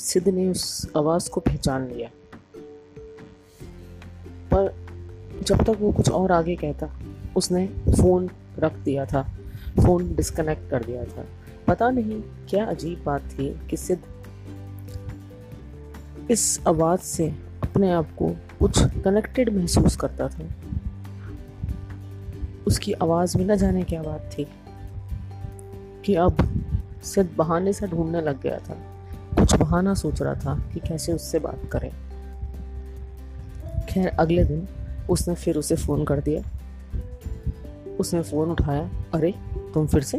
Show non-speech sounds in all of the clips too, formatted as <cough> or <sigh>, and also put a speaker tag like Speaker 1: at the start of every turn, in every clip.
Speaker 1: सिद्ध ने उस आवाज़ को पहचान लिया। पर जब तक वो कुछ और आगे कहता, उसने फ़ोन रख दिया था, फ़ोन डिस्कनेक्ट कर दिया था। पता नहीं क्या अजीब बात थी कि सिद्ध इस आवाज़ से अपने आप को कुछ कनेक्टेड महसूस करता था। उसकी आवाज़ में न जाने क्या बात थी कि अब सिर्फ़ बहाने से ढूँढने लग गया था। कुछ बहाना सोच रहा था कि कैसे उससे बात करें। खैर, अगले दिन उसने फिर उसे फ़ोन कर दिया। उसने फ़ोन उठाया, अरे, तुम फिर से?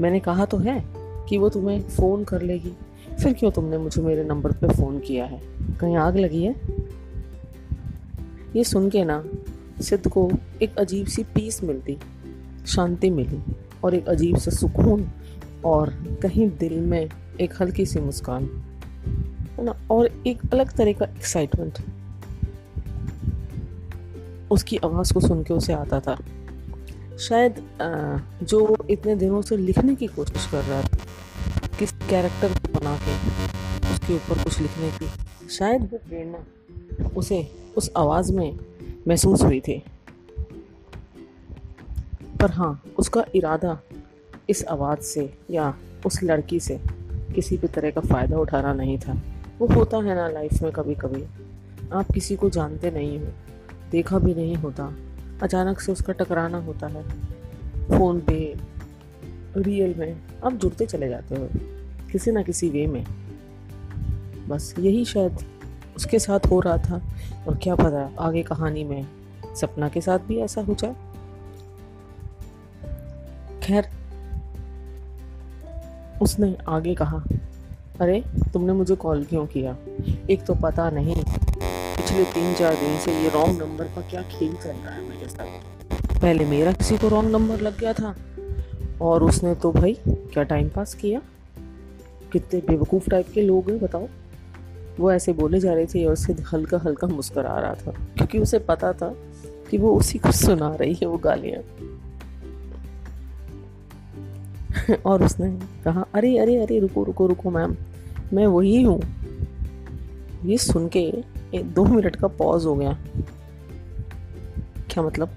Speaker 1: मैंने कहा तो है कि वो तुम्हें फ़ोन कर लेगी। फिर क्यों तुमने मुझे मेरे नंबर पे फ़ोन किया है? कहीं आग लगी है? ये सुन के ना सिद्ध को एक अजीब सी पीस मिलती, शांति मिली और एक अजीब सा सुकून और कहीं दिल में एक हल्की सी मुस्कान, है ना? और एक अलग तरह का एक्साइटमेंट उसकी आवाज़ को सुन के उसे आता था। शायद जो इतने दिनों से लिखने की कोशिश कर रहा था, किस कैरेक्टर को बना के उसके ऊपर कुछ लिखने की, शायद वो प्रेरणा उसे उस आवाज़ में महसूस हुई थी। पर हाँ उसका इरादा इस आवाज़ से या उस लड़की से किसी भी तरह का फ़ायदा उठाना नहीं था। वो होता है ना लाइफ में कभी कभी आप किसी को जानते नहीं हो। देखा भी नहीं होता। अचानक से उसका टकराना होता है। फ़ोन पे रियल में। आप जुड़ते चले जाते हो। किसी ना किसी वे में। बस यही शायद उसके साथ हो रहा था। और क्या पता आगे कहानी में सपना के साथ भी ऐसा हो जाए। खैर उसने आगे कहा, अरे, तुमने मुझे कॉल क्यों किया? एक तो पता नहीं। पिछले तीन चार दिन से ये रॉन्ग नंबर का क्या खेल चल रहा है मेरे साथ। पहले मेरा किसी को रॉन्ग नंबर लग गया था, और उसने तो भाई, क्या टाइम पास किया? कितने बेवकूफ़ टाइप के लोग हैं, बताओ। वो ऐसे बोले जा रहे थे और उससे हल्का हल्का मुस्करा रहा था, क्योंकि उसे पता था कि वो उसी को सुना रही है, वो गालियाँ। <laughs> और उसने कहा, अरे अरे अरे, रुको रुको रुको, मैम, मैं वही हूँ। ये सुन के एक दो मिनट का पॉज हो गया। क्या मतलब?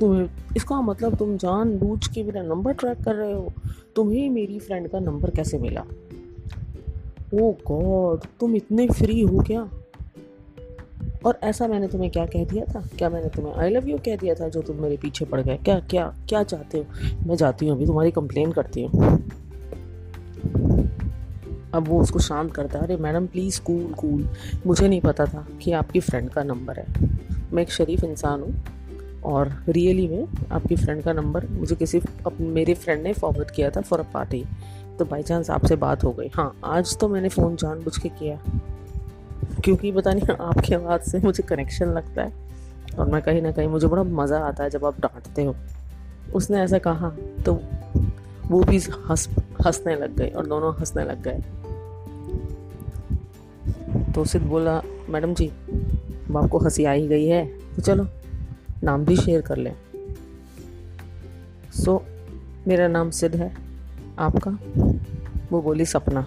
Speaker 1: तुम्हें, इसका मतलब तुम जान बूझ के मेरा नंबर ट्रैक कर रहे हो? तुम्हें मेरी फ्रेंड का नंबर कैसे मिला? ओ गॉड तुम इतने फ्री हो क्या? और ऐसा मैंने तुम्हें क्या कह दिया था? क्या मैंने तुम्हें आई लव यू कह दिया था जो तुम मेरे पीछे पड़ गए? क्या क्या क्या चाहते हो? मैं जाती हूँ अभी, तुम्हारी कंप्लेन करती हूँ। अब वो उसको शांत करता है। अरे मैडम प्लीज़ कूल कूल मुझे नहीं पता था कि आपकी फ्रेंड का नंबर है। मैं एक शरीफ इंसान हूँ और रियली में आपकी फ्रेंड का नंबर मुझे किसी मेरे फ्रेंड ने फॉरवर्ड किया था फॉर अ पार्टी तो बाई चांस आपसे बात हो गई। हाँ आज तो मैंने फ़ोन जानबूझ के किया। क्योंकि पता नहीं आपके आवाज़ से मुझे कनेक्शन लगता है और मैं कहीं ना कहीं मुझे बड़ा मज़ा आता है जब आप डांटते हो। उसने ऐसा कहा तो वो भी हंस हंसने लग गए और दोनों हंसने लग गए। तो सिद्ध बोला मैडम जी अब आपको हँसी आ ही गई है तो चलो नाम भी शेयर कर लें। सो so, मेरा नाम सिद्ध है आपका वो बोली सपना।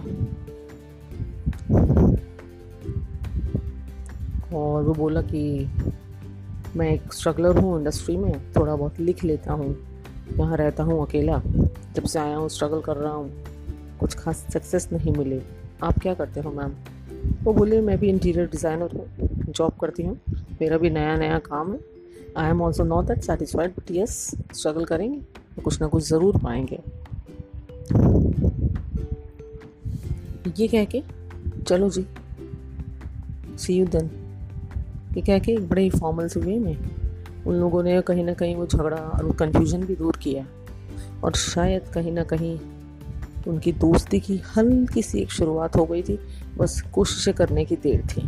Speaker 1: और वो बोला कि मैं एक स्ट्रगलर हूँ इंडस्ट्री में, थोड़ा बहुत लिख लेता हूँ। यहाँ रहता हूँ अकेला। जब से आया हूँ स्ट्रगल कर रहा हूँ, कुछ खास सक्सेस नहीं मिले। आप क्या करते हो मैम वो बोले, मैं भी इंटीरियर डिज़ाइनर हूँ जॉब करती हूँ। मेरा भी नया नया काम है। I am also not that satisfied but yes struggle करेंगे तो कुछ ना कुछ ज़रूर पाएँगे। ये कह के? चलो जी सी यू देन ये कह के बड़े ही फॉर्मल से वे में उन लोगों ने कहीं ना कहीं वो झगड़ा और वो कन्फ्यूज़न भी दूर किया। और शायद कहीं ना कहीं उनकी दोस्ती की हल्की सी एक शुरुआत हो गई थी। बस कोशिशें करने की देर थी।